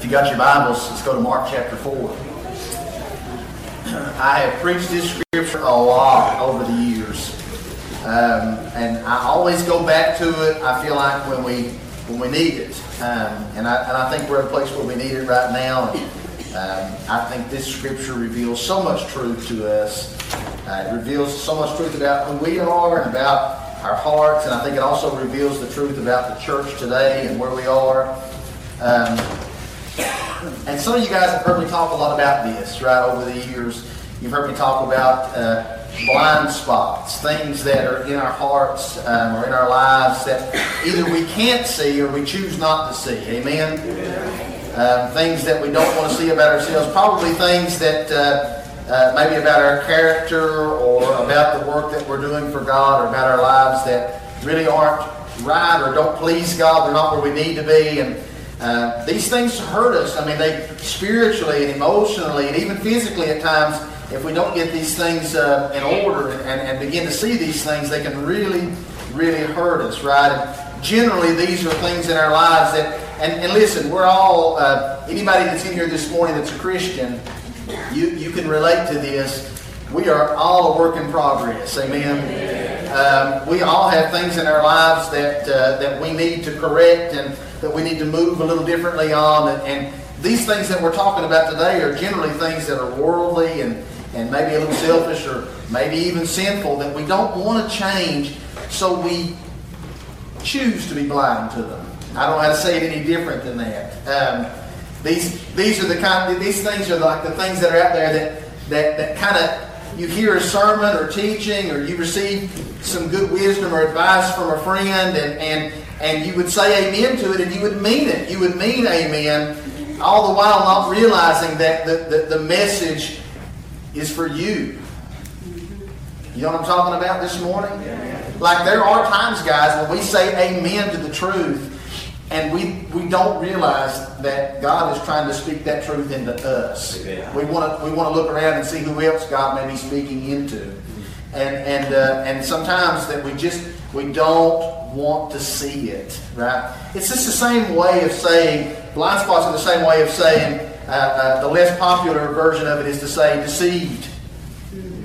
If you got your Bibles, let's go to Mark chapter 4. I have preached this scripture a lot over the years. Um, and I always go back to it, I feel like, when we when we need it. Um, and, I, and I think we're at a place where we need it right now. And, um, I think this scripture reveals so much truth to us. Uh, it reveals so much truth about who we are and about our hearts. And I think it also reveals the truth about the church today and where we are. Um, and some of you guys have heard me talk a lot about this, right, over the years. You've heard me talk about uh, blind spots, things that are in our hearts um, or in our lives that either we can't see or we choose not to see. Amen? Um, things that we don't want to see about ourselves, probably things that uh, uh, maybe about our character or about the work that we're doing for God or about our lives that really aren't right or don't please God. They're not where we need to be. And uh, these things hurt us. I mean, they spiritually and emotionally and even physically at times, if we don't get these things uh, in order and, and begin to see these things, they can really, really hurt us, right? And generally, these are things in our lives that, and, and listen, we're all, uh, anybody that's in here this morning that's a Christian, you, you can relate to this. We are all a work in progress. Amen. Um, we all have things in our lives that, uh, that we need to correct and that we need to move a little differently on. And, and these things that we're talking about today are generally things that are worldly and and maybe a little selfish or maybe even sinful that we don't want to change, so we choose to be blind to them. I don't know how to say it any different than that. Um, these these are the kind these things are like the things that are out there that that, that kind of you hear a sermon or teaching or you receive some good wisdom or advice from a friend and and and you would say amen to it and you would mean it. You would mean amen, all the while not realizing that the, the, the message is for you. You know what I'm talking about this morning? Like there are times, guys, when we say amen to the truth and we, we don't realize that God is trying to speak that truth into us. We want to we want to look around and see who else God may be speaking into, and and uh, and sometimes that we just we don't want to see it. Right? It's just the same way of saying blind spots are the same way of saying uh, uh, the less popular version of it is to say deceived.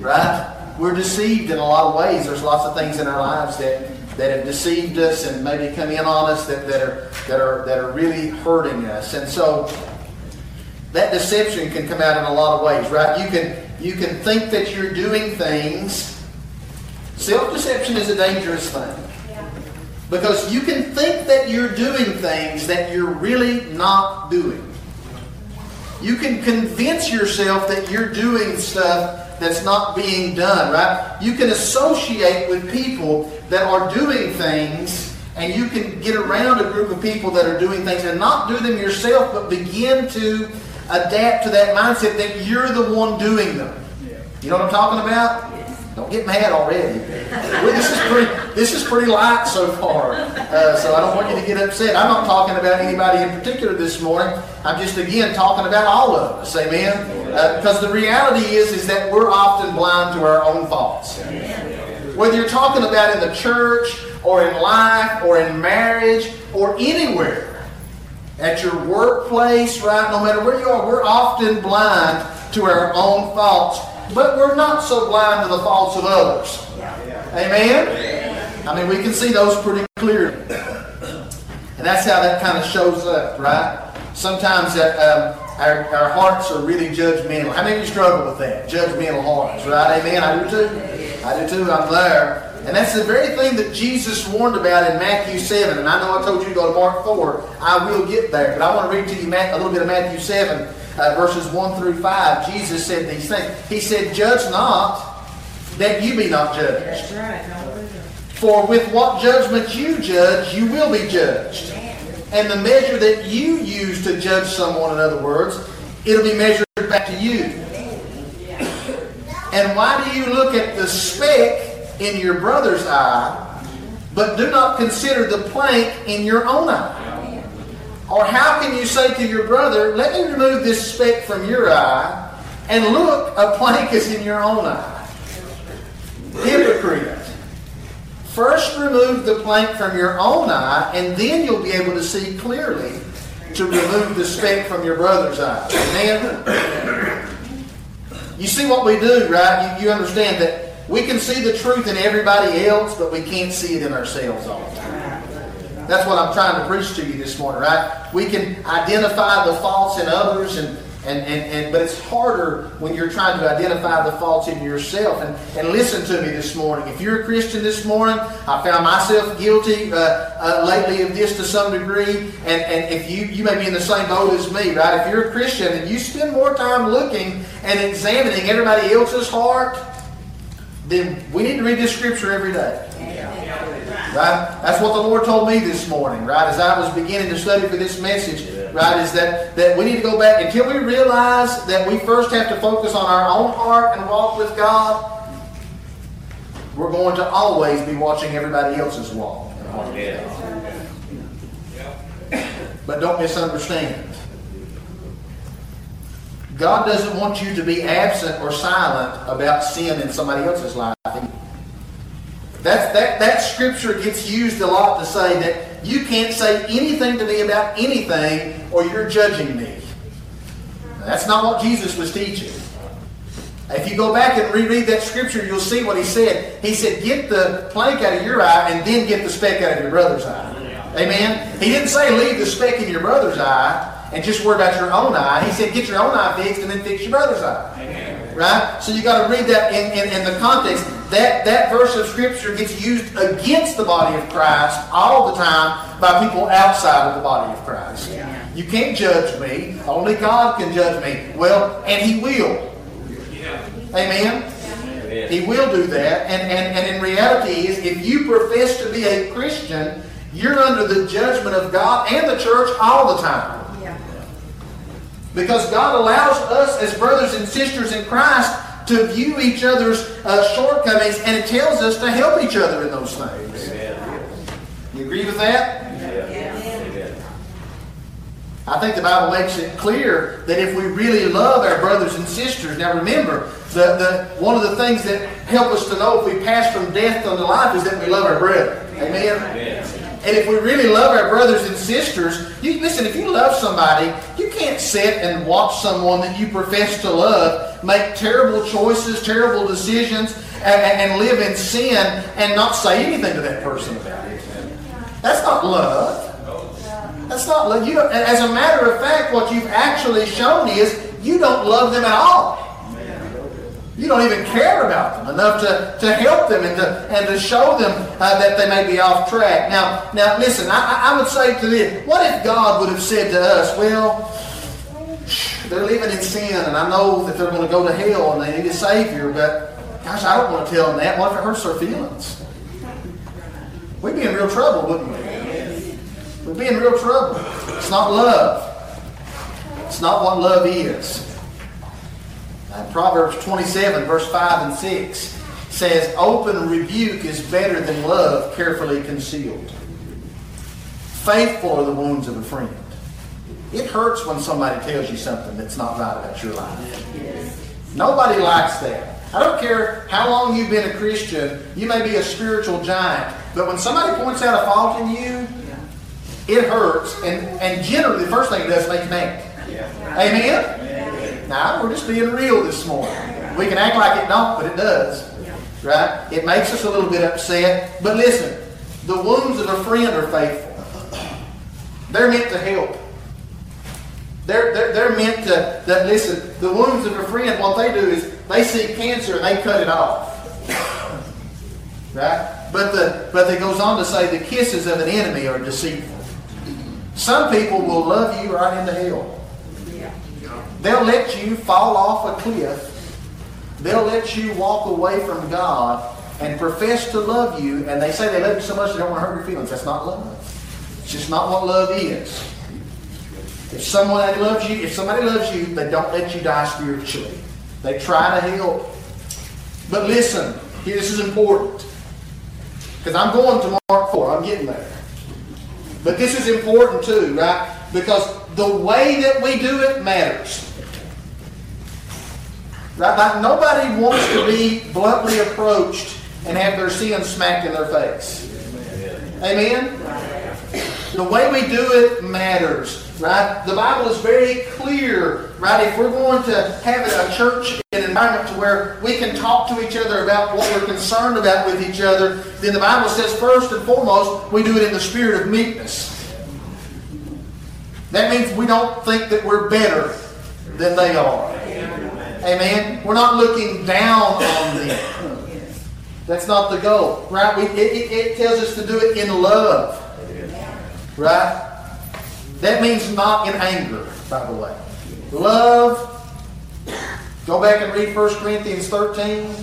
Right? We're deceived in a lot of ways. There's lots of things in our lives that, that have deceived us and maybe come in on us that, that, are, that, are, that are really hurting us. And so that deception can come out in a lot of ways, right? You can, you can think that you're doing things. Self-deception is a dangerous thing. Because you can think that you're doing things that you're really not doing. You can convince yourself that you're doing stuff that's not being done, right? You can associate with people that are doing things, and you can get around a group of people that are doing things and not do them yourself, but begin to adapt to that mindset that you're the one doing them. You know what I'm talking about? Don't get mad already. This is pretty. This is pretty light so far. Uh, so I don't want you to get upset. I'm not talking about anybody in particular this morning. I'm just again talking about all of us. Amen. Uh, because the reality is, is that we're often blind to our own faults. Whether you're talking about in the church or in life or in marriage or anywhere, at your workplace, right? No matter where you are, we're often blind to our own faults but we're not so blind to the faults of others. Amen? I mean, we can see those pretty clearly. And that's how that kind of shows up, right? Sometimes that, um, our, our hearts are really judgmental. How many of you struggle with that? Judgmental hearts, right? Amen? I do too. I do too. I'm there. And that's the very thing that Jesus warned about in Matthew 7. And I know I told you to go to Mark 4. I will get there. But I want to read to you a little bit of Matthew 7 uh, verses 1 through 5, Jesus said these things. He said, Judge not, that you be not judged. For with what judgment you judge, you will be judged. And the measure that you use to judge someone, in other words, it'll be measured back to you. And why do you look at the speck in your brother's eye, but do not consider the plank in your own eye? Or how can you say to your brother, let me remove this speck from your eye, and look, a plank is in your own eye? Hypocrite. First remove the plank from your own eye, and then you'll be able to see clearly to remove the speck from your brother's eye. Amen? You see what we do, right? You, you understand that we can see the truth in everybody else, but we can't see it in ourselves all the time. That's what I'm trying to preach to you this morning, right? We can identify the faults in others and and, and, and, but it's harder when you're trying to identify the faults in yourself. And, and listen to me this morning. If you're a Christian this morning, I found myself guilty uh, uh, lately of this to some degree. And, and if you, you may be in the same boat as me, right? If you're a Christian and you spend more time looking and examining everybody else's heart, then we need to read this scripture every day. Right? That's what the Lord told me this morning, right? As I was beginning to study for this message right, is that, that we need to go back until we realize that we first have to focus on our own heart and walk with God. We're going to always be watching everybody else's walk. But don't misunderstand. God doesn't want you to be absent or silent about sin in somebody else's life. That's, that, that scripture gets used a lot to say that you can't say anything to me about anything or you're judging me. That's not what Jesus was teaching. If you go back and reread that scripture, you'll see what he said. He said, Get the plank out of your eye and then get the speck out of your brother's eye. Amen? He didn't say leave the speck in your brother's eye and just worry about your own eye. He said, Get your own eye fixed and then fix your brother's eye. Amen. Right? So you got to read that in, in, in the context that, that verse of Scripture gets used against the body of Christ all the time by people outside of the body of Christ. Yeah. You can't judge me. Only God can judge me. Well, and He will. Yeah. Amen? Yeah. He will do that. And, and, and in reality is if you profess to be a Christian, you're under the judgment of God and the church all the time. Because God allows us as brothers and sisters in Christ to view each other's uh, shortcomings, and it tells us to help each other in those things. Amen. You agree with that? I think the Bible makes it clear that if we really love our brothers and sisters, now remember, the, the, one of the things that help us to know if we pass from death unto life is that we love our brother. Amen? Amen. And if we really love our brothers and sisters, you listen, if you love somebody, you can't sit and watch someone that you profess to love make terrible choices, terrible decisions, and, and live in sin and not say anything to that person about it. That's not love. That's not love. You as a matter of fact, what you've actually shown is you don't love them at all. You don't even care about them enough to, to help them and to, and to show them uh, that they may be off track. Now, now listen, I, I would say to this, what if God would have said to us, well, they're living in sin and I know that they're going to go to hell and they need a Savior, but gosh, I don't want to tell them that. What if it hurts their feelings? We'd be in real trouble, wouldn't we? We'd be in real trouble. It's not love. It's not what love is. Uh, Proverbs 27, verse 5 and 6 says, Open rebuke is better than love carefully concealed. Faithful are the wounds of a friend. It hurts when somebody tells you something that's not right about your life. Nobody likes that. I don't care how long you've been a Christian, you may be a spiritual giant, but when somebody points out a fault in you, it hurts. And, and generally, the first thing it does is make you mad. Amen? Now, we're just being real this morning. We can act like it don't, but it does. Right? It makes us a little bit upset. But listen, the wounds of a friend are faithful. They're meant to help. They're, they're, they're meant to, that listen, the wounds of a friend, what they do is they see cancer and they cut it off. Right? But the but it goes on to say the kisses of an enemy are deceitful. Some people will love you right into hell. They'll let you fall off a cliff. They'll let you walk away from God and profess to love you, and they say they love you so much they don't want to hurt your feelings. That's not love. It's just not what love is. If someone loves you, if somebody loves you, they don't let you die spiritually. They try to help. But listen, this is important. Because I'm going to Mark 4. I'm getting there. But this is important too, right? Because the way that we do it matters. Right? Nobody wants to be bluntly approached and have their sin smacked in their face. Amen? The way we do it matters. right? The Bible is very clear, right? If we're going to have a church an environment to where we can talk to each other about what we're concerned about with each other, then the Bible says first and foremost, we do it in the spirit of meekness. That means we don't think that we're better than they are. Amen. We're not looking down on them. That's not the goal, right? We, it, it, it tells us to do it in love, right? That means not in anger, by the way. Love. Go back and read 1 Corinthians 13.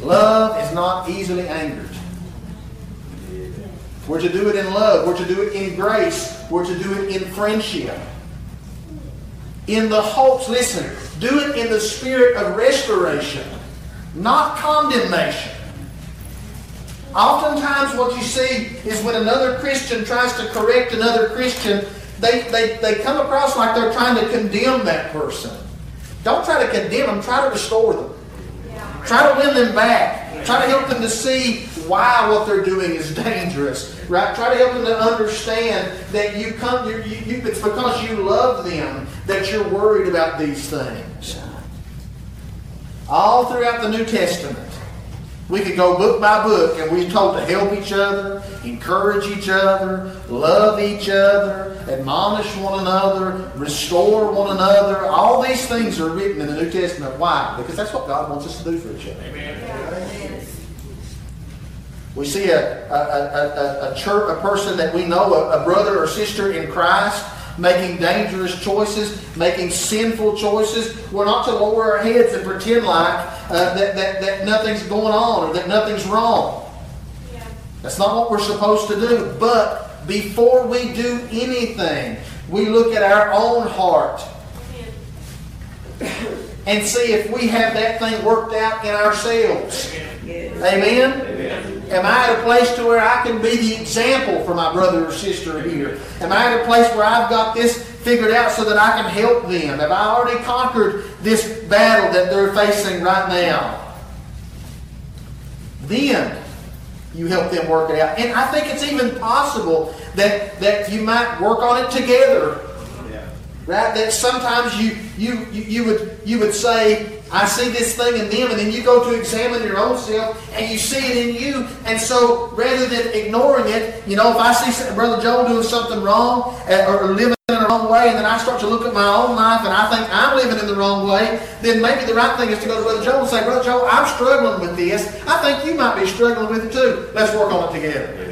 Love is not easily angered. We're to do it in love. We're to do it in grace. We're to do it in friendship. In the hopes, listen, do it in the spirit of restoration, not condemnation. Oftentimes, what you see is when another Christian tries to correct another Christian, they, they, they come across like they're trying to condemn that person. Don't try to condemn them, try to restore them. Try to win them back. Try to help them to see why what they're doing is dangerous. Right? Try to help them to understand that you come. You, you, it's because you love them that you're worried about these things. All throughout the New Testament, we could go book by book and we're told to help each other, encourage each other, love each other, admonish one another, restore one another. All these things are written in the New Testament. Why? Because that's what God wants us to do for each other. Amen. We see a, a, a, a, church, a person that we know, a, a brother or sister in Christ, making dangerous choices, making sinful choices. We're not to lower our heads and pretend like uh, that, that, that nothing's going on or that nothing's wrong. Yeah. That's not what we're supposed to do. But before we do anything, we look at our own heart and see if we have that thing worked out in ourselves. Amen? Amen. Am I at a place to where I can be the example for my brother or sister here? Am I at a place where I've got this figured out so that I can help them? Have I already conquered this battle that they're facing right now? Then you help them work it out. And I think it's even possible that, that you might work on it together. Yeah. Right? That sometimes you, you, you, you, would, you would say, I see this thing in them, and then you go to examine your own self, and you see it in you. And so, rather than ignoring it, you know, if I see Brother Joel doing something wrong uh, or living in the wrong way, and then I start to look at my own life, and I think I'm living in the wrong way, then maybe the right thing is to go to Brother Joel and say, Brother Joel, I'm struggling with this. I think you might be struggling with it too. Let's work on it together.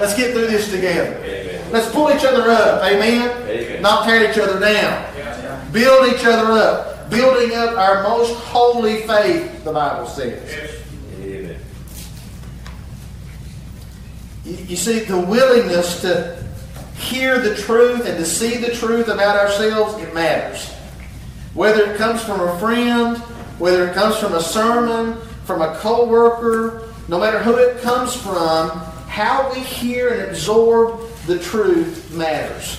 Let's get through this together. Let's pull each other up. Amen. Amen. Not tear each other down. Build each other up building up our most holy faith, the Bible says. Amen. You, you see, the willingness to hear the truth and to see the truth about ourselves, it matters. Whether it comes from a friend, whether it comes from a sermon, from a co-worker, no matter who it comes from, how we hear and absorb the truth matters.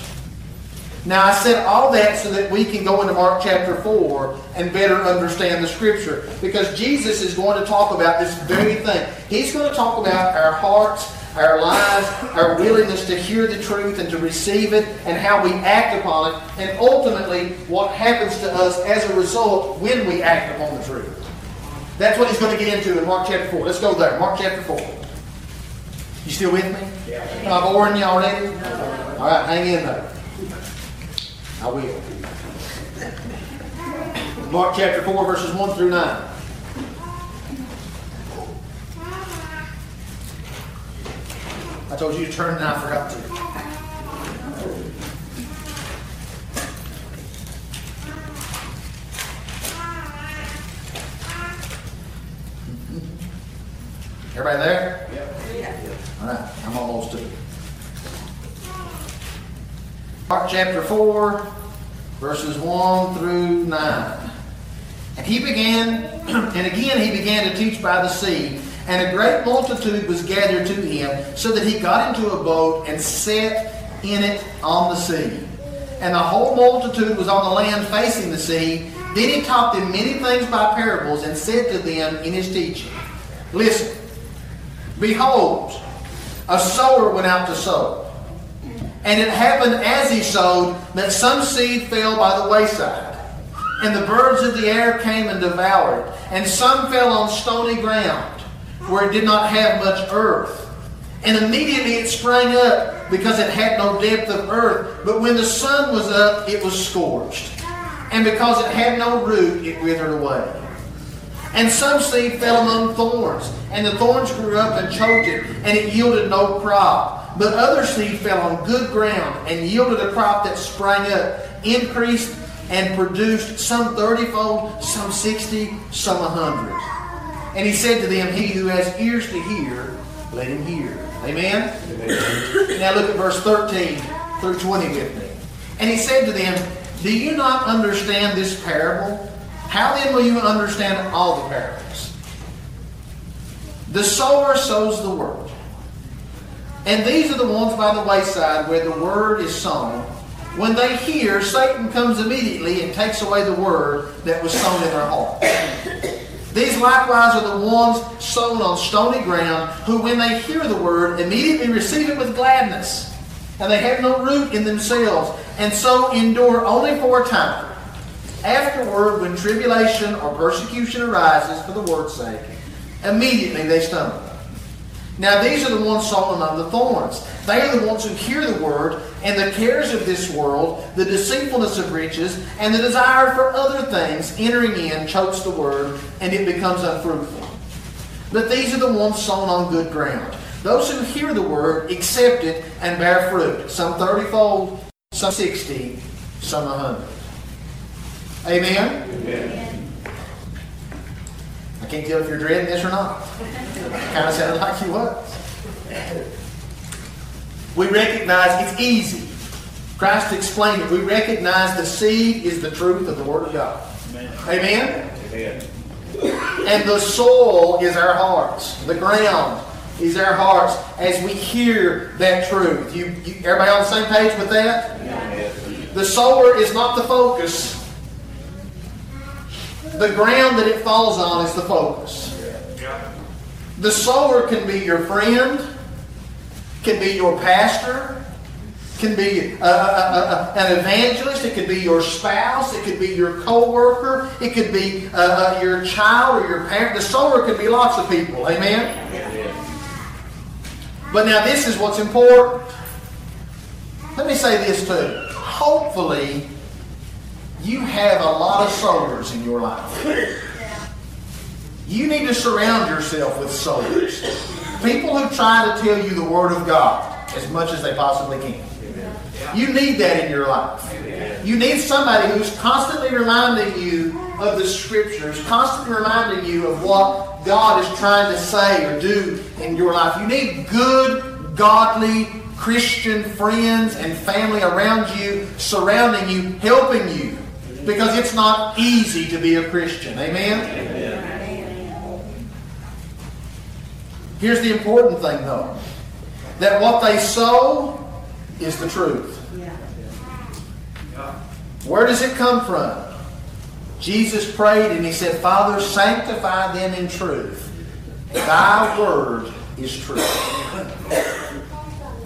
Now, I said all that so that we can go into Mark chapter 4 and better understand the Scripture. Because Jesus is going to talk about this very thing. He's going to talk about our hearts, our lives, our willingness to hear the truth and to receive it, and how we act upon it, and ultimately what happens to us as a result when we act upon the truth. That's what he's going to get into in Mark chapter 4. Let's go there. Mark chapter 4. You still with me? Yeah. Am I boring you already? All right, hang in there. I will. Mark chapter 4, verses 1 through 9. I told you to turn and I forgot to. Everybody there? Yep. All right, I'm almost to it. Mark chapter 4, verses 1 through 9. And he began, and again he began to teach by the sea, and a great multitude was gathered to him, so that he got into a boat and sat in it on the sea. And the whole multitude was on the land facing the sea. Then he taught them many things by parables, and said to them in his teaching, Listen, behold, a sower went out to sow. And it happened as he sowed that some seed fell by the wayside. And the birds of the air came and devoured. And some fell on stony ground, where it did not have much earth. And immediately it sprang up, because it had no depth of earth. But when the sun was up, it was scorched. And because it had no root, it withered away. And some seed fell among thorns, and the thorns grew up and choked it, and it yielded no crop. But other seed fell on good ground, and yielded a crop that sprang up, increased, and produced some thirtyfold, some sixty, some a hundred. And he said to them, He who has ears to hear, let him hear. Amen? Amen. Now look at verse 13 through 20 with me. And he said to them, Do you not understand this parable? How then will you understand all the parables? The sower sows the word. And these are the ones by the wayside where the word is sown. When they hear, Satan comes immediately and takes away the word that was sown in their heart. These likewise are the ones sown on stony ground, who when they hear the word, immediately receive it with gladness. And they have no root in themselves, and so endure only for a time. Afterward, when tribulation or persecution arises for the word's sake, immediately they stumble. Now, these are the ones sown among the thorns. They are the ones who hear the word, and the cares of this world, the deceitfulness of riches, and the desire for other things entering in chokes the word, and it becomes unfruitful. But these are the ones sown on good ground. Those who hear the word, accept it, and bear fruit. Some thirtyfold, some sixty, some a hundred. Amen? Amen. Can't tell if you're dreading this or not. kind of sounded like you was. We recognize it's easy. Christ explained it. We recognize the seed is the truth of the Word of God. Amen? Amen? Amen. And the soil is our hearts. The ground is our hearts as we hear that truth. You, you everybody on the same page with that? Amen. The sower is not the focus the ground that it falls on is the focus. The sower can be your friend, can be your pastor, can be a, a, a, an evangelist, it could be your spouse, it could be your co-worker, it could be uh, uh, your child or your parent. The sower could be lots of people. Amen? But now this is what's important. Let me say this too. Hopefully, you have a lot of sowers in your life. You need to surround yourself with sowers. People who try to tell you the Word of God as much as they possibly can. You need that in your life. You need somebody who's constantly reminding you of the Scriptures, constantly reminding you of what God is trying to say or do in your life. You need good, godly, Christian friends and family around you, surrounding you, helping you because it's not easy to be a Christian. Amen? Amen? Here's the important thing, though that what they sow is the truth. Where does it come from? Jesus prayed and he said, Father, sanctify them in truth. Thy word is truth.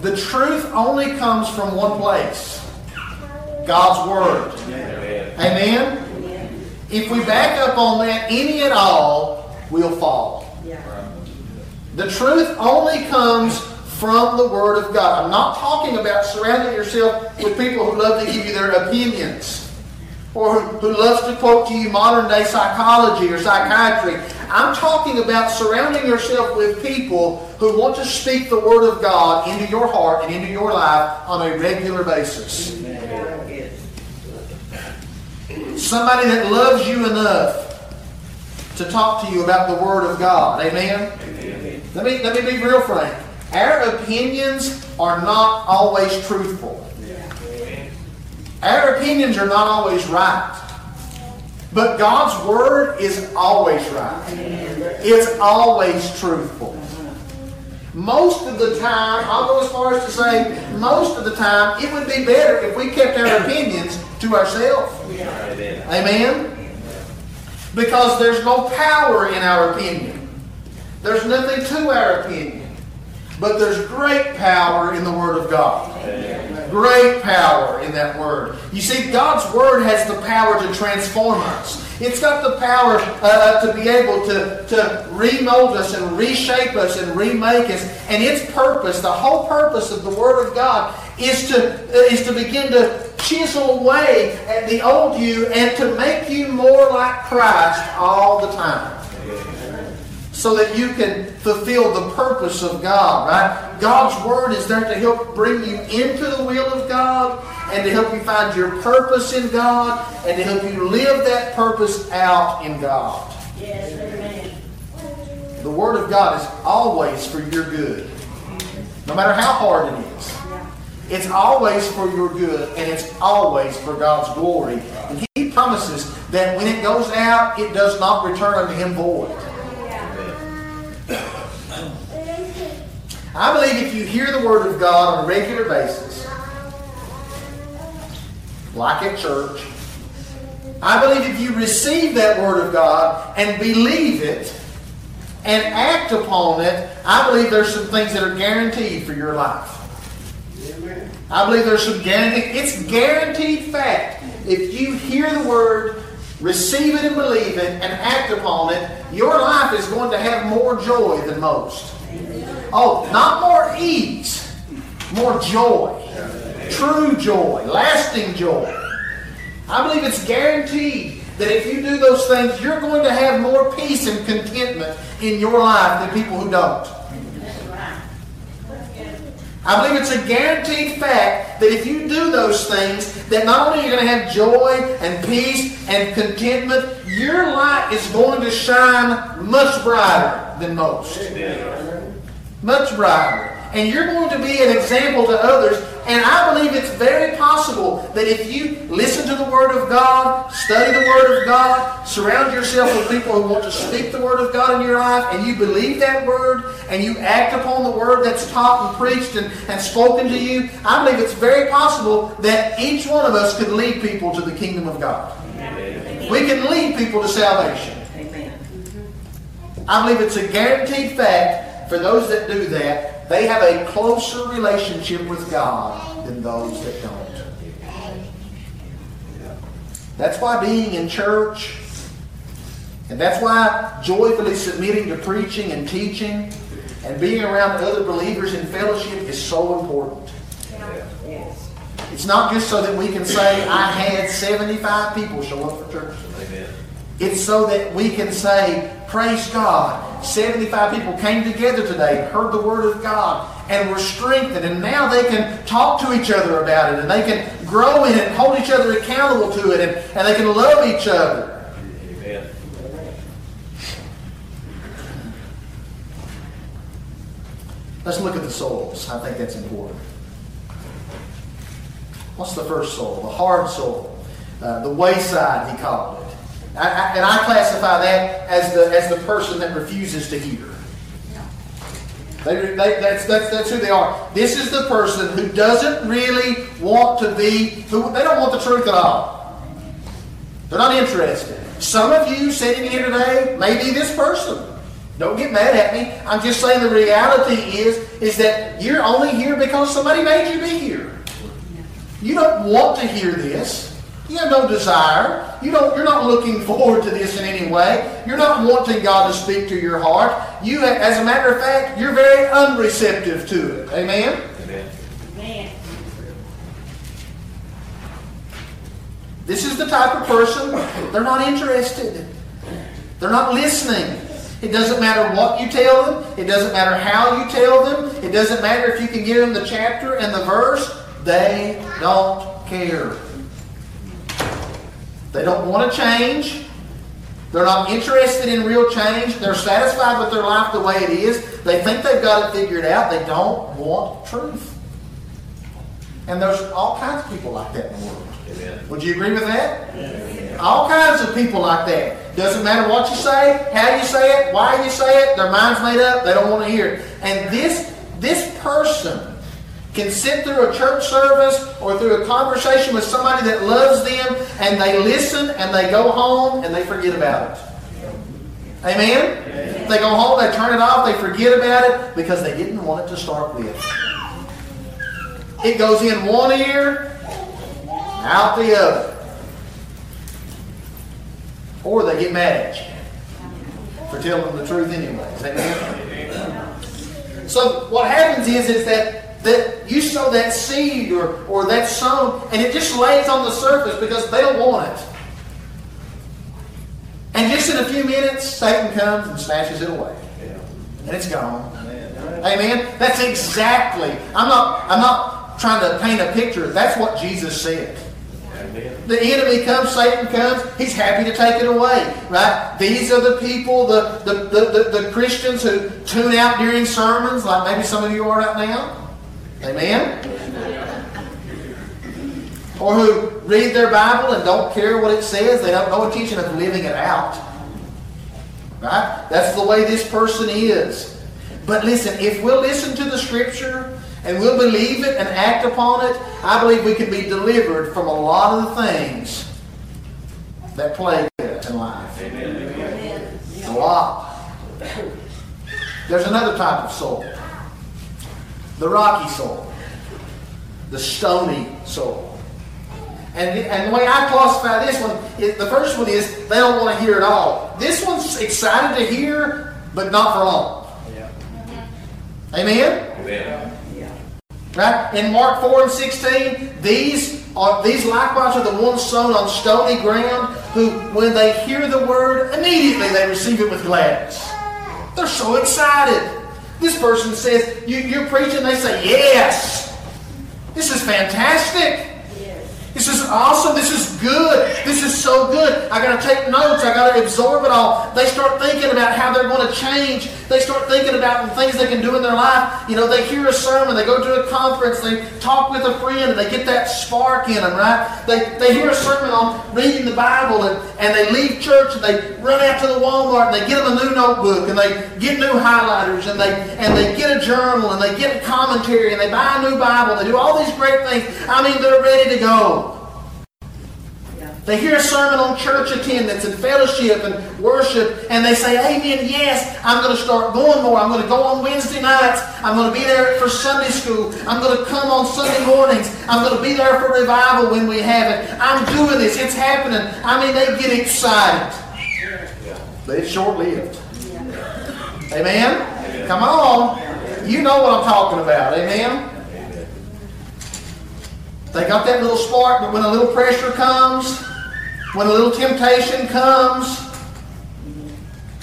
The truth only comes from one place God's word. Amen? If we back up on that any at all, we'll fall. The truth only comes from the Word of God. I'm not talking about surrounding yourself with people who love to give you their opinions or who, who loves to quote to you modern day psychology or psychiatry. I'm talking about surrounding yourself with people who want to speak the Word of God into your heart and into your life on a regular basis. Somebody that loves you enough to talk to you about the Word of God. Amen? Amen? Let, me, let me be real frank. Our opinions are not always truthful. Our opinions are not always right. But God's Word is always right. It's always truthful. Most of the time, I'll go as far as to say, most of the time, it would be better if we kept our opinions to ourselves. Amen? Because there's no power in our opinion. There's nothing to our opinion. But there's great power in the Word of God. Great power in that Word. You see, God's Word has the power to transform us. It's got the power uh, to be able to, to remold us and reshape us and remake us. And its purpose, the whole purpose of the Word of God, is to, uh, is to begin to chisel away at the old you and to make you more like Christ all the time so that you can fulfill the purpose of God, right? God's Word is there to help bring you into the will of God and to help you find your purpose in God and to help you live that purpose out in God. Yes, amen. The Word of God is always for your good, no matter how hard it is. It's always for your good and it's always for God's glory. And He promises that when it goes out, it does not return unto Him void. I believe if you hear the Word of God on a regular basis, like at church, I believe if you receive that Word of God and believe it and act upon it, I believe there's some things that are guaranteed for your life. I believe there's some guaranteed, it's guaranteed fact. If you hear the Word, receive it and believe it, and act upon it, your life is going to have more joy than most. Oh, not more ease, more joy. True joy, lasting joy. I believe it's guaranteed that if you do those things, you're going to have more peace and contentment in your life than people who don't. I believe it's a guaranteed fact that if you do those things, that not only are you going to have joy and peace and contentment, your light is going to shine much brighter than most. Much brighter. And you're going to be an example to others. And I believe it's very possible that if you listen to the Word of God, study the Word of God, surround yourself with people who want to speak the Word of God in your life, and you believe that Word, and you act upon the Word that's taught and preached and, and spoken to you, I believe it's very possible that each one of us could lead people to the kingdom of God. Amen. We can lead people to salvation. Amen. I believe it's a guaranteed fact for those that do that they have a closer relationship with God than those that don't. That's why being in church, and that's why joyfully submitting to preaching and teaching and being around other believers in fellowship is so important. It's not just so that we can say, I had 75 people show up for church. It's so that we can say, Praise God. 75 people came together today, heard the Word of God, and were strengthened. And now they can talk to each other about it, and they can grow in it, and hold each other accountable to it, and, and they can love each other. Amen. Let's look at the souls. I think that's important. What's the first soul? The hard soul. Uh, the wayside, he called it. I, I, and I classify that as the, as the person that refuses to hear. They, they, that's, that's, that's who they are. This is the person who doesn't really want to be, who, they don't want the truth at all. They're not interested. Some of you sitting here today may be this person. Don't get mad at me. I'm just saying the reality is, is that you're only here because somebody made you be here. You don't want to hear this. You have no desire. You don't, you're not looking forward to this in any way. You're not wanting God to speak to your heart. You, as a matter of fact, you're very unreceptive to it. Amen? Amen. Amen. This is the type of person, they're not interested. They're not listening. It doesn't matter what you tell them. It doesn't matter how you tell them. It doesn't matter if you can give them the chapter and the verse. They don't care. They don't want to change. They're not interested in real change. They're satisfied with their life the way it is. They think they've got it figured out. They don't want truth. And there's all kinds of people like that in the world. Amen. Would you agree with that? Yeah. All kinds of people like that. Doesn't matter what you say, how you say it, why you say it, their mind's made up, they don't want to hear it. And this, this person can sit through a church service or through a conversation with somebody that loves them and they listen and they go home and they forget about it. Amen? They go home, they turn it off, they forget about it because they didn't want it to start with. It goes in one ear, out the other. Or they get mad at you for telling them the truth anyways. Amen? So what happens is, is that, that you sow that seed or, or that sown, and it just lays on the surface because they don't want it. And just in a few minutes, Satan comes and snatches it away. And it's gone. Amen. Amen. That's exactly. I'm not I'm not trying to paint a picture. That's what Jesus said. The enemy comes, Satan comes, he's happy to take it away. Right? These are the people, the, the, the, the Christians who tune out during sermons, like maybe some of you are right now. Amen? Or who read their Bible and don't care what it says. They have no intention of living it out. Right? That's the way this person is. But listen, if we'll listen to the Scripture and we'll believe it and act upon it, I believe we can be delivered from a lot of the things that plague us in life. Amen. A lot. There's another type of soul. The rocky soul. The stony soul. And, and the way I classify this one, is, the first one is they don't want to hear it all. This one's excited to hear, but not for long. Yeah. Amen? Amen. Right? In Mark 4 and 16, these are these likewise are the ones sown on stony ground who, when they hear the word, immediately they receive it with gladness. They're so excited. This person says, you, You're preaching, they say, Yes. This is fantastic. This is awesome. This is good. This is so good. I got to take notes. I got to absorb it all. They start thinking about how they're going to change. They start thinking about the things they can do in their life. You know, they hear a sermon, they go to a conference, they talk with a friend, and they get that spark in them, right? They, they hear a sermon on reading the Bible, and, and they leave church, and they run out to the Walmart, and they get them a new notebook, and they get new highlighters, and they and they get a journal, and they get a commentary, and they buy a new Bible, they do all these great things. I mean, they're ready to go. They hear a sermon on church attendance and fellowship and worship, and they say, Amen, yes, I'm going to start going more. I'm going to go on Wednesday nights. I'm going to be there for Sunday school. I'm going to come on Sunday mornings. I'm going to be there for revival when we have it. I'm doing this. It's happening. I mean, they get excited. But it's short lived. Amen? Come on. You know what I'm talking about. Amen? They got that little spark, but when a little pressure comes, when a little temptation comes,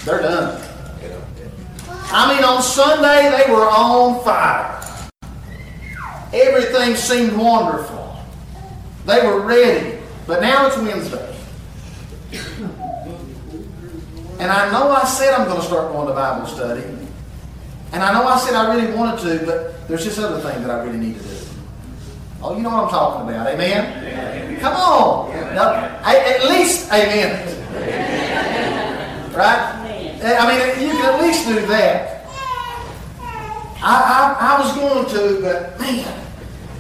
they're done. I mean, on Sunday, they were on fire. Everything seemed wonderful. They were ready. But now it's Wednesday. And I know I said I'm going to start going to Bible study. And I know I said I really wanted to, but there's this other thing that I really need to do. Oh, you know what I'm talking about. Amen? amen. Come on. Now, at least, amen. right? I mean, you can at least do that. I, I, I was going to, but man,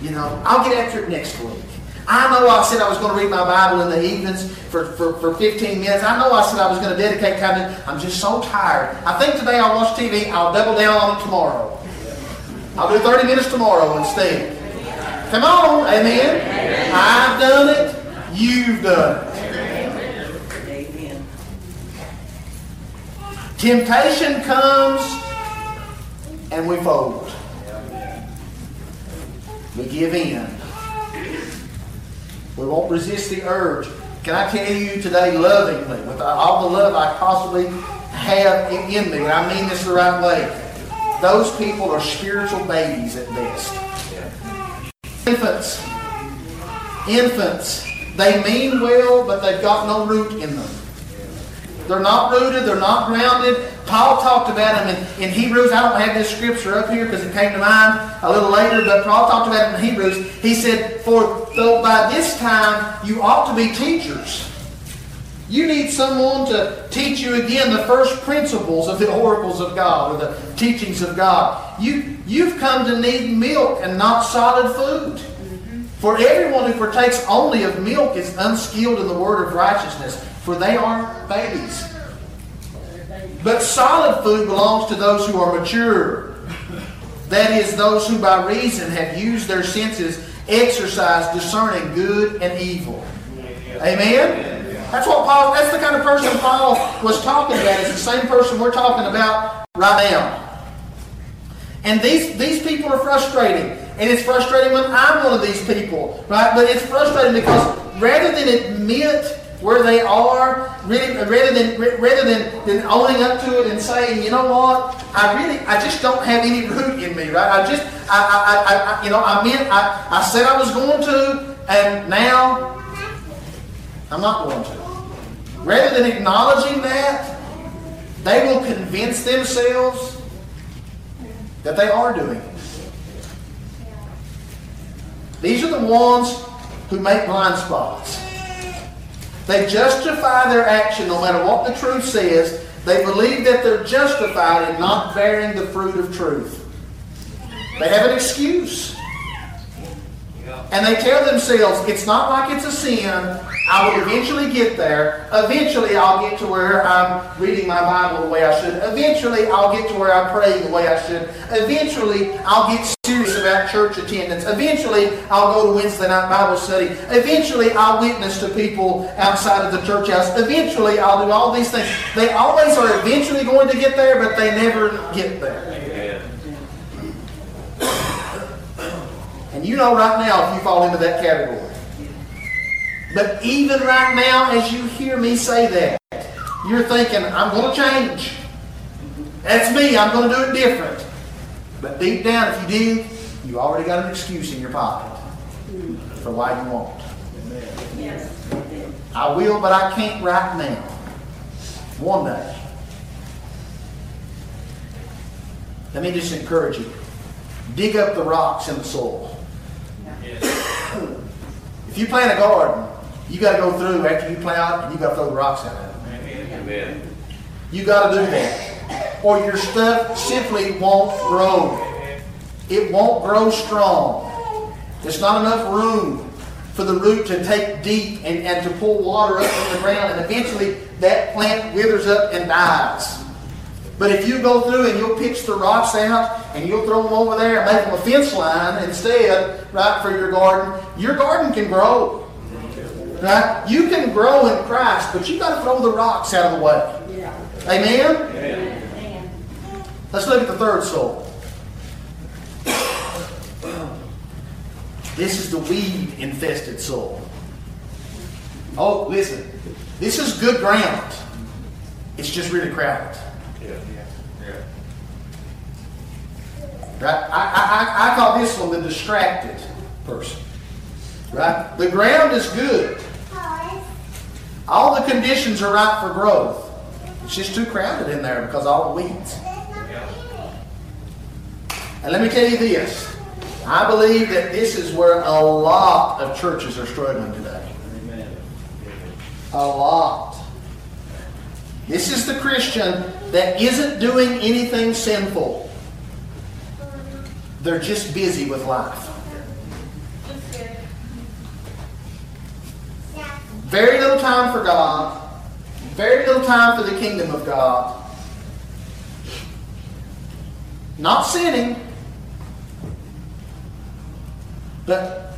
you know, I'll get after it next week. I know I said I was going to read my Bible in the evenings for, for, for 15 minutes. I know I said I was going to dedicate time to I'm just so tired. I think today I'll watch TV. I'll double down on it tomorrow. I'll do 30 minutes tomorrow instead. Come on, amen. amen. I've done it. You've done it. Amen. Temptation comes and we fold. We give in. We won't resist the urge. Can I tell you today, lovingly, with all the love I possibly have in me, and I mean this the right way, those people are spiritual babies at best. Infants. Infants. They mean well, but they've got no root in them. They're not rooted, they're not grounded. Paul talked about them in, in Hebrews. I don't have this scripture up here because it came to mind a little later, but Paul talked about it in Hebrews. He said, For though by this time you ought to be teachers, you need someone to teach you again the first principles of the oracles of God or the teachings of God. You, you've come to need milk and not solid food. For everyone who partakes only of milk is unskilled in the word of righteousness, for they are babies. But solid food belongs to those who are mature. That is, those who by reason have used their senses, exercise discerning good and evil. Amen? That's what Paul, that's the kind of person Paul was talking about. It's the same person we're talking about right now. And these, these people are frustrating. And it's frustrating when I'm one of these people, right? But it's frustrating because rather than admit where they are, really, rather than rather than, than owning up to it and saying, you know what, I really, I just don't have any root in me, right? I just, I, I, I, you know, I meant, I, I said I was going to, and now I'm not going to. Rather than acknowledging that, they will convince themselves that they are doing it. These are the ones who make blind spots. They justify their action no matter what the truth says. They believe that they're justified in not bearing the fruit of truth. They have an excuse. And they tell themselves, it's not like it's a sin. I will eventually get there. Eventually, I'll get to where I'm reading my Bible the way I should. Eventually, I'll get to where I'm praying the way I should. Eventually, I'll get serious about church attendance. Eventually, I'll go to Wednesday night Bible study. Eventually, I'll witness to people outside of the church house. Eventually, I'll do all these things. They always are eventually going to get there, but they never get there. You know right now if you fall into that category. But even right now, as you hear me say that, you're thinking, I'm going to change. That's me. I'm going to do it different. But deep down, if you did, you already got an excuse in your pocket for why you won't. I will, but I can't right now. One day. Let me just encourage you. Dig up the rocks in the soil. If you plant a garden, you got to go through after you plow and you got to throw the rocks out of it. Amen. You got to do that. Or your stuff simply won't grow. It won't grow strong. There's not enough room for the root to take deep and, and to pull water up from the ground, and eventually that plant withers up and dies. But if you go through and you'll pitch the rocks out and you'll throw them over there and make them a fence line instead, right, for your garden, your garden can grow. Right? You can grow in Christ, but you got to throw the rocks out of the way. Yeah. Amen? Amen? Let's look at the third soul. This is the weed infested soul. Oh, listen. This is good ground. It's just really crowded. Yeah. Yeah. Right? I, I, I call this one the distracted person. Right? The ground is good. All the conditions are right for growth. It's just too crowded in there because all the weeds. And let me tell you this. I believe that this is where a lot of churches are struggling today. A lot. This is the Christian that isn't doing anything sinful. They're just busy with life. Very little time for God. Very little time for the kingdom of God. Not sinning, but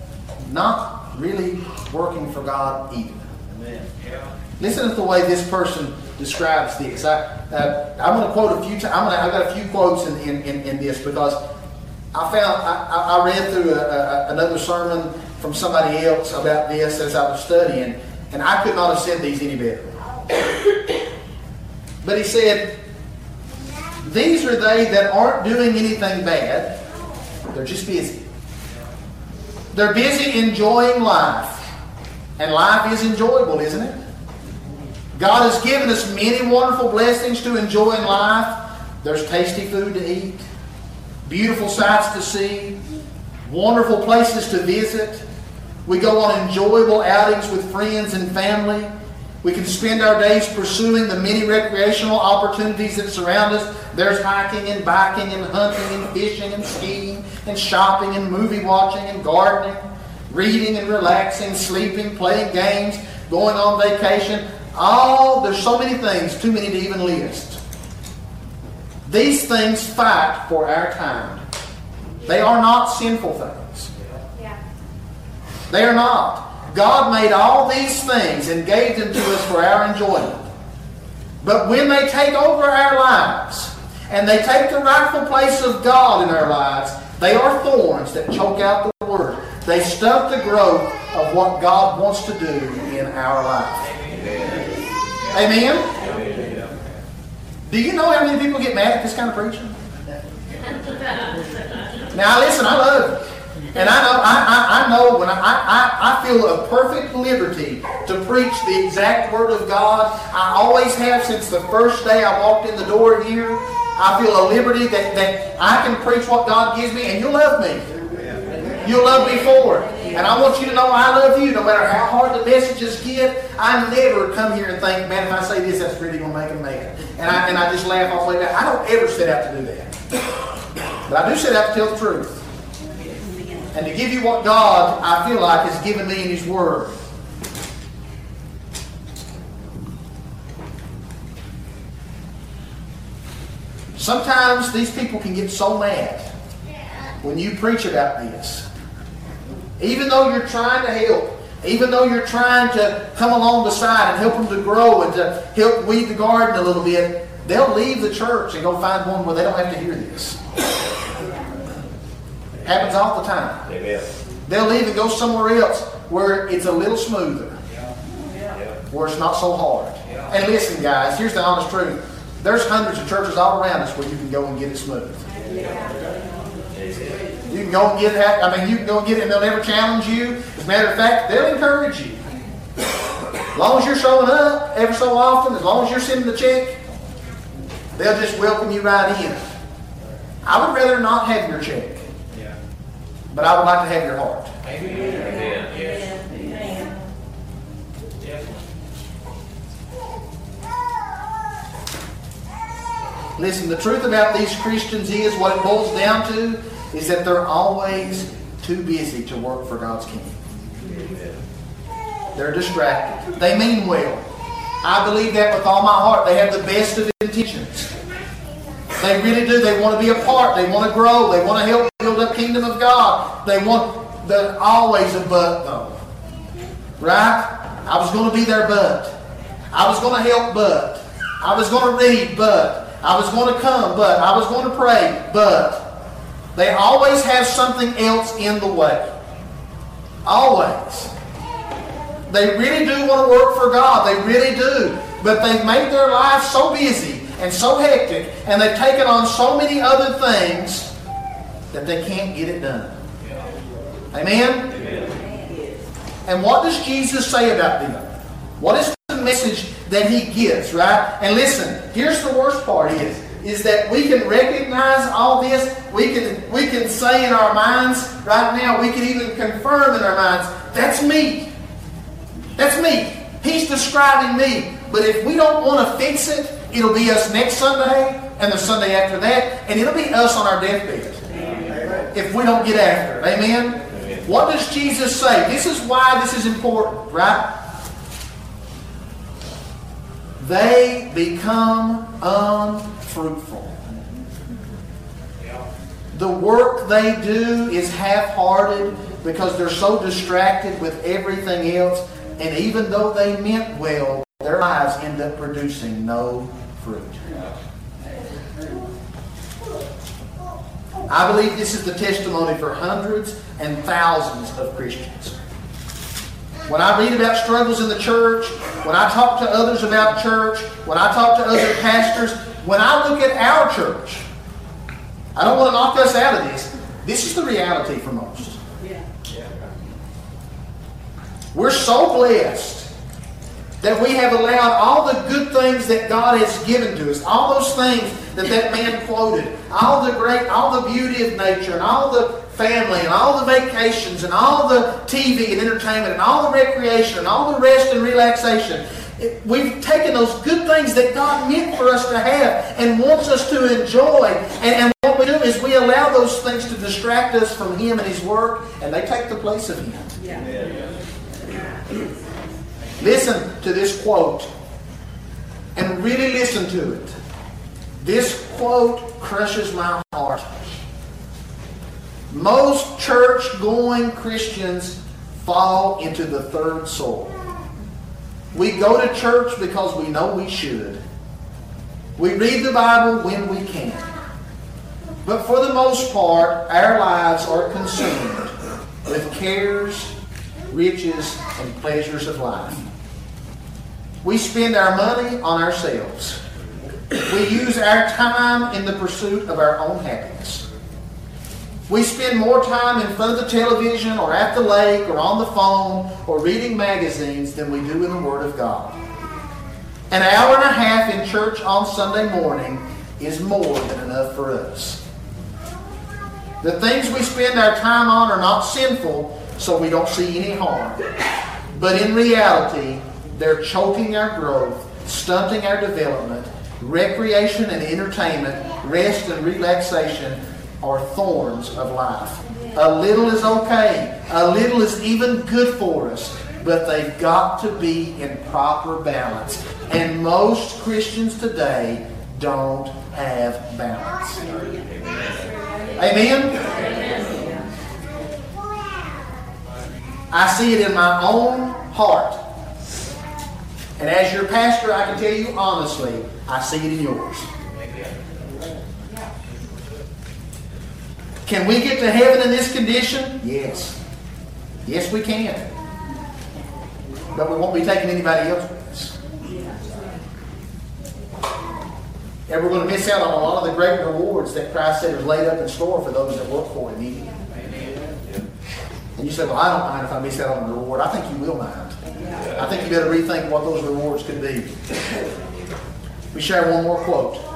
not really working for God either. Amen. Yeah. Listen to the way this person describes exact. Uh, I'm going to quote a few. T- I'm to. I've got a few quotes in, in, in, in this because I found I, I read through a, a, another sermon from somebody else about this as I was studying, and I could not have said these any better. But he said, These are they that aren't doing anything bad, they're just busy. They're busy enjoying life. And life is enjoyable, isn't it? God has given us many wonderful blessings to enjoy in life. There's tasty food to eat, beautiful sights to see, wonderful places to visit. We go on enjoyable outings with friends and family. We can spend our days pursuing the many recreational opportunities that surround us. There's hiking and biking and hunting and fishing and skiing and shopping and movie watching and gardening, reading and relaxing, sleeping, playing games, going on vacation. All there's so many things, too many to even list. These things fight for our time. They are not sinful things. They are not. God made all these things and gave them to us for our enjoyment. But when they take over our lives and they take the rightful place of God in our lives, they are thorns that choke out the word. They stunt the growth of what God wants to do in our life. Amen? Do you know how many people get mad at this kind of preaching? Now listen, I love. And I know, I, I, I know when I, I, I feel a perfect liberty to preach the exact Word of God. I always have since the first day I walked in the door here. I feel a liberty that, that I can preach what God gives me, and you'll love me. You'll love me for it. And I want you to know I love you no matter how hard the messages get. I never come here and think, man, if I say this, that's really going to make them mad. And I, and I just laugh the way back. I don't ever set out to do that. But I do set out to tell the truth and to give you what God, I feel like, has given me in His Word. Sometimes these people can get so mad when you preach about this. Even though you're trying to help, even though you're trying to come along the side and help them to grow and to help weed the garden a little bit, they'll leave the church and go find one where they don't have to hear this. Happens all the time. Amen. They'll leave and go somewhere else where it's a little smoother, where it's not so hard. And listen, guys, here's the honest truth. There's hundreds of churches all around us where you can go and get it smooth. You can go and get it. I mean, you can go and get it, and they'll never challenge you. As a matter of fact, they'll encourage you. As long as you're showing up every so often, as long as you're sending the check, they'll just welcome you right in. I would rather not have your check. But I would like to have your heart. Listen, the truth about these Christians is what it boils down to is that they're always too busy to work for God's kingdom. They're distracted. They mean well. I believe that with all my heart. They have the best of intentions. They really do. They want to be a part. They want to grow. They want to help build up kingdom of God. They want the always a but though. Right? I was going to be there but. I was going to help but. I was going to read but. I was going to come but. I was going to pray but. They always have something else in the way. Always. They really do want to work for God. They really do. But they've made their life so busy and so hectic, and they've taken on so many other things that they can't get it done. Amen? And what does Jesus say about them? What is the message that he gives, right? And listen, here's the worst part is, is that we can recognize all this. We can, we can say in our minds right now, we can even confirm in our minds, that's me. That's me. He's describing me. But if we don't want to fix it, it'll be us next Sunday and the Sunday after that, and it'll be us on our deathbed. If we don't get after it. Amen? What does Jesus say? This is why this is important, right? They become unfruitful. The work they do is half-hearted because they're so distracted with everything else. And even though they meant well, their lives end up producing no fruit. I believe this is the testimony for hundreds and thousands of Christians. When I read about struggles in the church, when I talk to others about church, when I talk to other pastors, when I look at our church, I don't want to knock us out of this. This is the reality for most. We're so blessed that we have allowed all the good things that God has given to us, all those things that that man quoted, all the great, all the beauty of nature, and all the family, and all the vacations, and all the TV and entertainment, and all the recreation, and all the rest and relaxation. We've taken those good things that God meant for us to have and wants us to enjoy. And, and what we do is we allow those things to distract us from Him and His work, and they take the place of Him. Listen to this quote and really listen to it. This quote crushes my heart. Most church going Christians fall into the third soil. We go to church because we know we should. We read the Bible when we can. But for the most part, our lives are consumed with cares, riches, and pleasures of life. We spend our money on ourselves. We use our time in the pursuit of our own happiness. We spend more time in front of the television or at the lake or on the phone or reading magazines than we do in the Word of God. An hour and a half in church on Sunday morning is more than enough for us. The things we spend our time on are not sinful, so we don't see any harm. But in reality, they're choking our growth, stunting our development, recreation and entertainment, rest and relaxation are thorns of life. A little is okay. A little is even good for us. But they've got to be in proper balance. And most Christians today don't have balance. Amen? I see it in my own heart. And as your pastor, I can tell you honestly, I see it in yours. Can we get to heaven in this condition? Yes. Yes, we can. But we won't be taking anybody else with us. And we're going to miss out on a lot of the great rewards that Christ said is laid up in store for those that work for Him. And you say, well, I don't mind if I miss out on the reward. I think you will mind. I think you better rethink what those rewards could be. We share one more quote.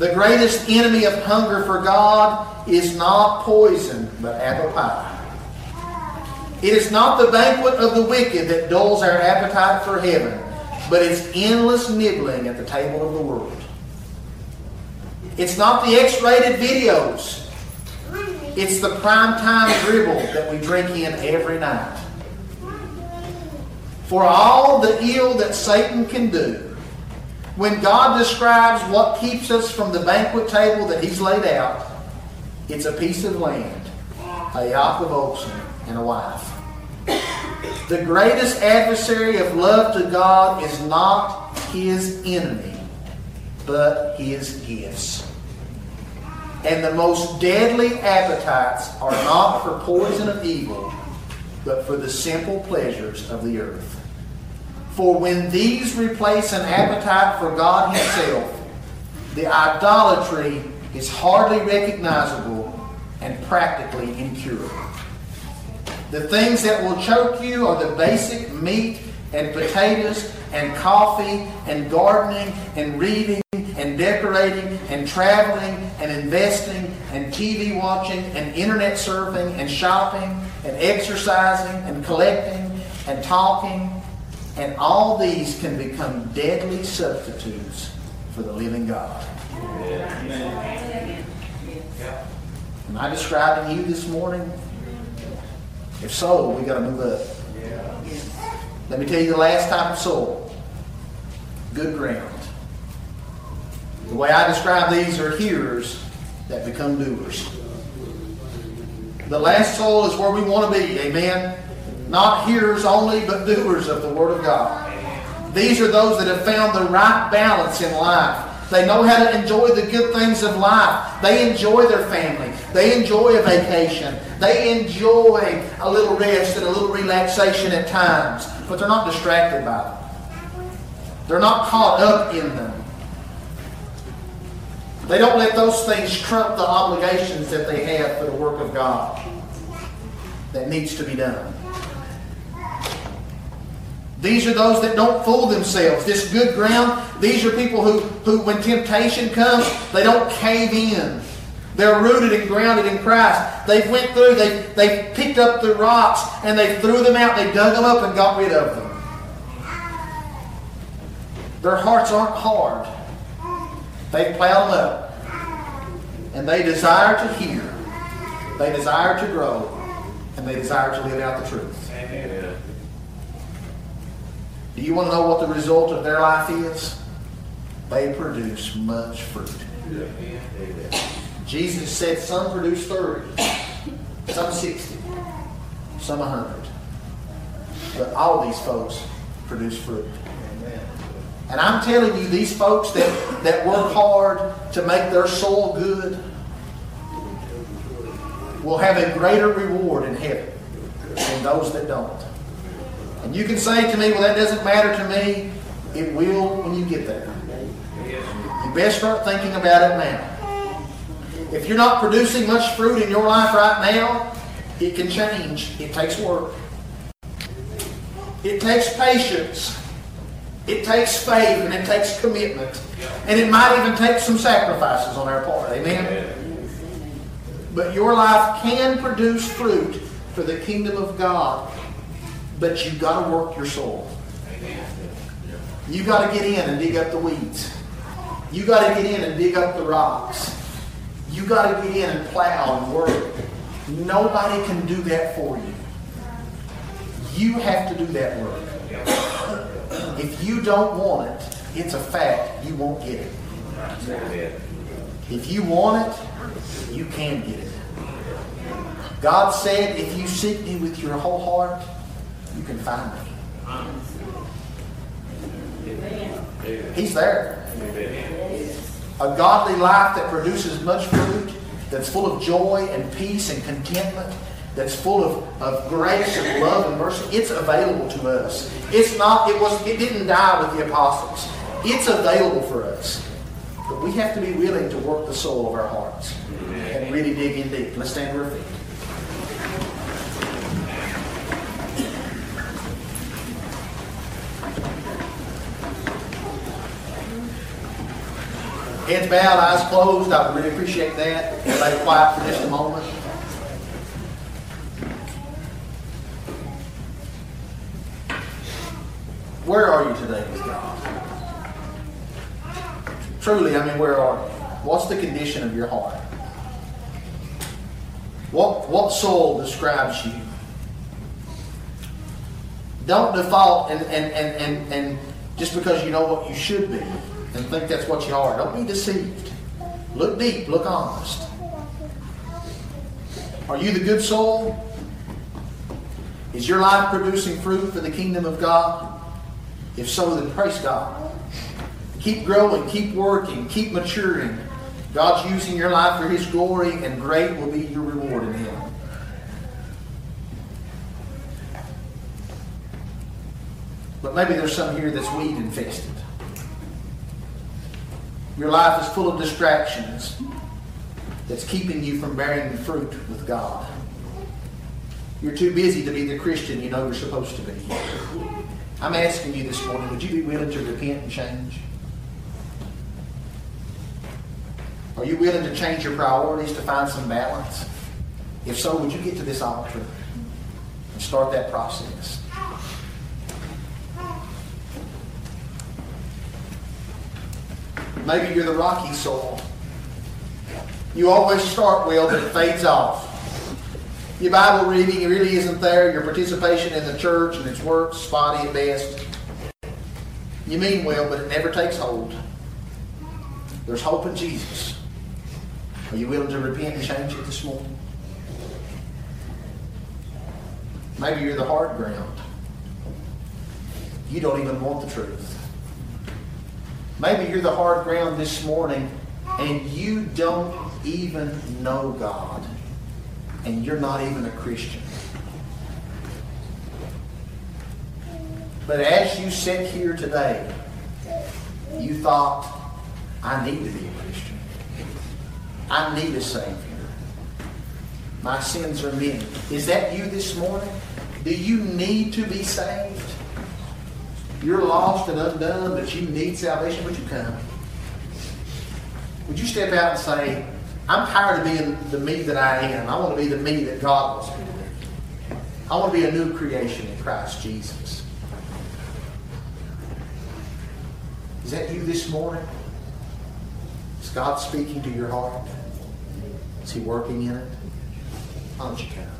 The greatest enemy of hunger for God is not poison, but apple pie. It is not the banquet of the wicked that dulls our appetite for heaven, but it's endless nibbling at the table of the world. It's not the X-rated videos. It's the primetime dribble that we drink in every night. For all the ill that Satan can do, when God describes what keeps us from the banquet table that He's laid out, it's a piece of land, a yoke of oxen, and a wife. The greatest adversary of love to God is not His enemy, but His gifts. And the most deadly appetites are not for poison of evil, but for the simple pleasures of the earth. For when these replace an appetite for God Himself, the idolatry is hardly recognizable and practically incurable. The things that will choke you are the basic meat and potatoes and coffee and gardening and reading and decorating and traveling and investing and TV watching and internet surfing and shopping and exercising and collecting and talking and all these can become deadly substitutes for the living God. Am I describing you this morning? If so, we got to move up. Let me tell you the last type of soul. Good ground. The way I describe these are hearers that become doers. The last soul is where we want to be. Amen. Not hearers only, but doers of the Word of God. These are those that have found the right balance in life. They know how to enjoy the good things of life. They enjoy their family. They enjoy a vacation. They enjoy a little rest and a little relaxation at times. But they're not distracted by them. They're not caught up in them. They don't let those things trump the obligations that they have for the work of God that needs to be done. These are those that don't fool themselves. This good ground, these are people who, who when temptation comes, they don't cave in. They're rooted and grounded in Christ. They've went through, they they picked up the rocks and they threw them out, they dug them up and got rid of them. Their hearts aren't hard. They plowed them up. And they desire to hear. They desire to grow. And they desire to live out the truth. Amen. Do you want to know what the result of their life is? they produce much fruit. Jesus said some produce 30, some 60, some 100. But all these folks produce fruit. And I'm telling you, these folks that, that work hard to make their soul good will have a greater reward in heaven than those that don't. And you can say to me, well, that doesn't matter to me. It will when you get there. You best start thinking about it now. If you're not producing much fruit in your life right now, it can change. It takes work. It takes patience. It takes faith and it takes commitment. And it might even take some sacrifices on our part. Amen? But your life can produce fruit for the kingdom of God. But you've got to work your soul. You've got to get in and dig up the weeds. You've got to get in and dig up the rocks. You've got to get in and plow and work. Nobody can do that for you. You have to do that work. If you don't want it, it's a fact you won't get it. If you want it, you can get it. God said, if you seek me with your whole heart, you can find me. He's there. A godly life that produces much fruit, that's full of joy and peace and contentment, that's full of, of grace and love and mercy, it's available to us. It's not, it was it didn't die with the apostles. It's available for us. But we have to be willing to work the soul of our hearts and really dig in deep. Let's stand to our feet. Heads bowed, eyes closed. I would really appreciate that. Everybody quiet for just a moment. Where are you today with God? Truly, I mean, where are you? What's the condition of your heart? What, what soul describes you? Don't default and, and, and, and, and just because you know what you should be and think that's what you are. Don't be deceived. Look deep, look honest. Are you the good soul? Is your life producing fruit for the kingdom of God? If so, then praise God. Keep growing, keep working, keep maturing. God's using your life for His glory, and great will be your reward in Him. But maybe there's some here that's weed infested. Your life is full of distractions that's keeping you from bearing fruit with God. You're too busy to be the Christian you know you're supposed to be. I'm asking you this morning, would you be willing to repent and change? Are you willing to change your priorities to find some balance? If so, would you get to this altar and start that process? Maybe you're the rocky soul. You always start well, but it fades off. Your Bible reading really isn't there. Your participation in the church and its works spotty at best. You mean well, but it never takes hold. There's hope in Jesus. Are you willing to repent and change it this morning? Maybe you're the hard ground. You don't even want the truth. Maybe you're the hard ground this morning and you don't even know God and you're not even a Christian. But as you sit here today, you thought, I need to be a Christian. I need a Savior. My sins are many. Is that you this morning? Do you need to be saved? You're lost and undone, but you need salvation. Would you come? Would you step out and say, I'm tired of being the me that I am. I want to be the me that God wants me to be. I want to be a new creation in Christ Jesus. Is that you this morning? Is God speaking to your heart? Is He working in it? Why don't you come?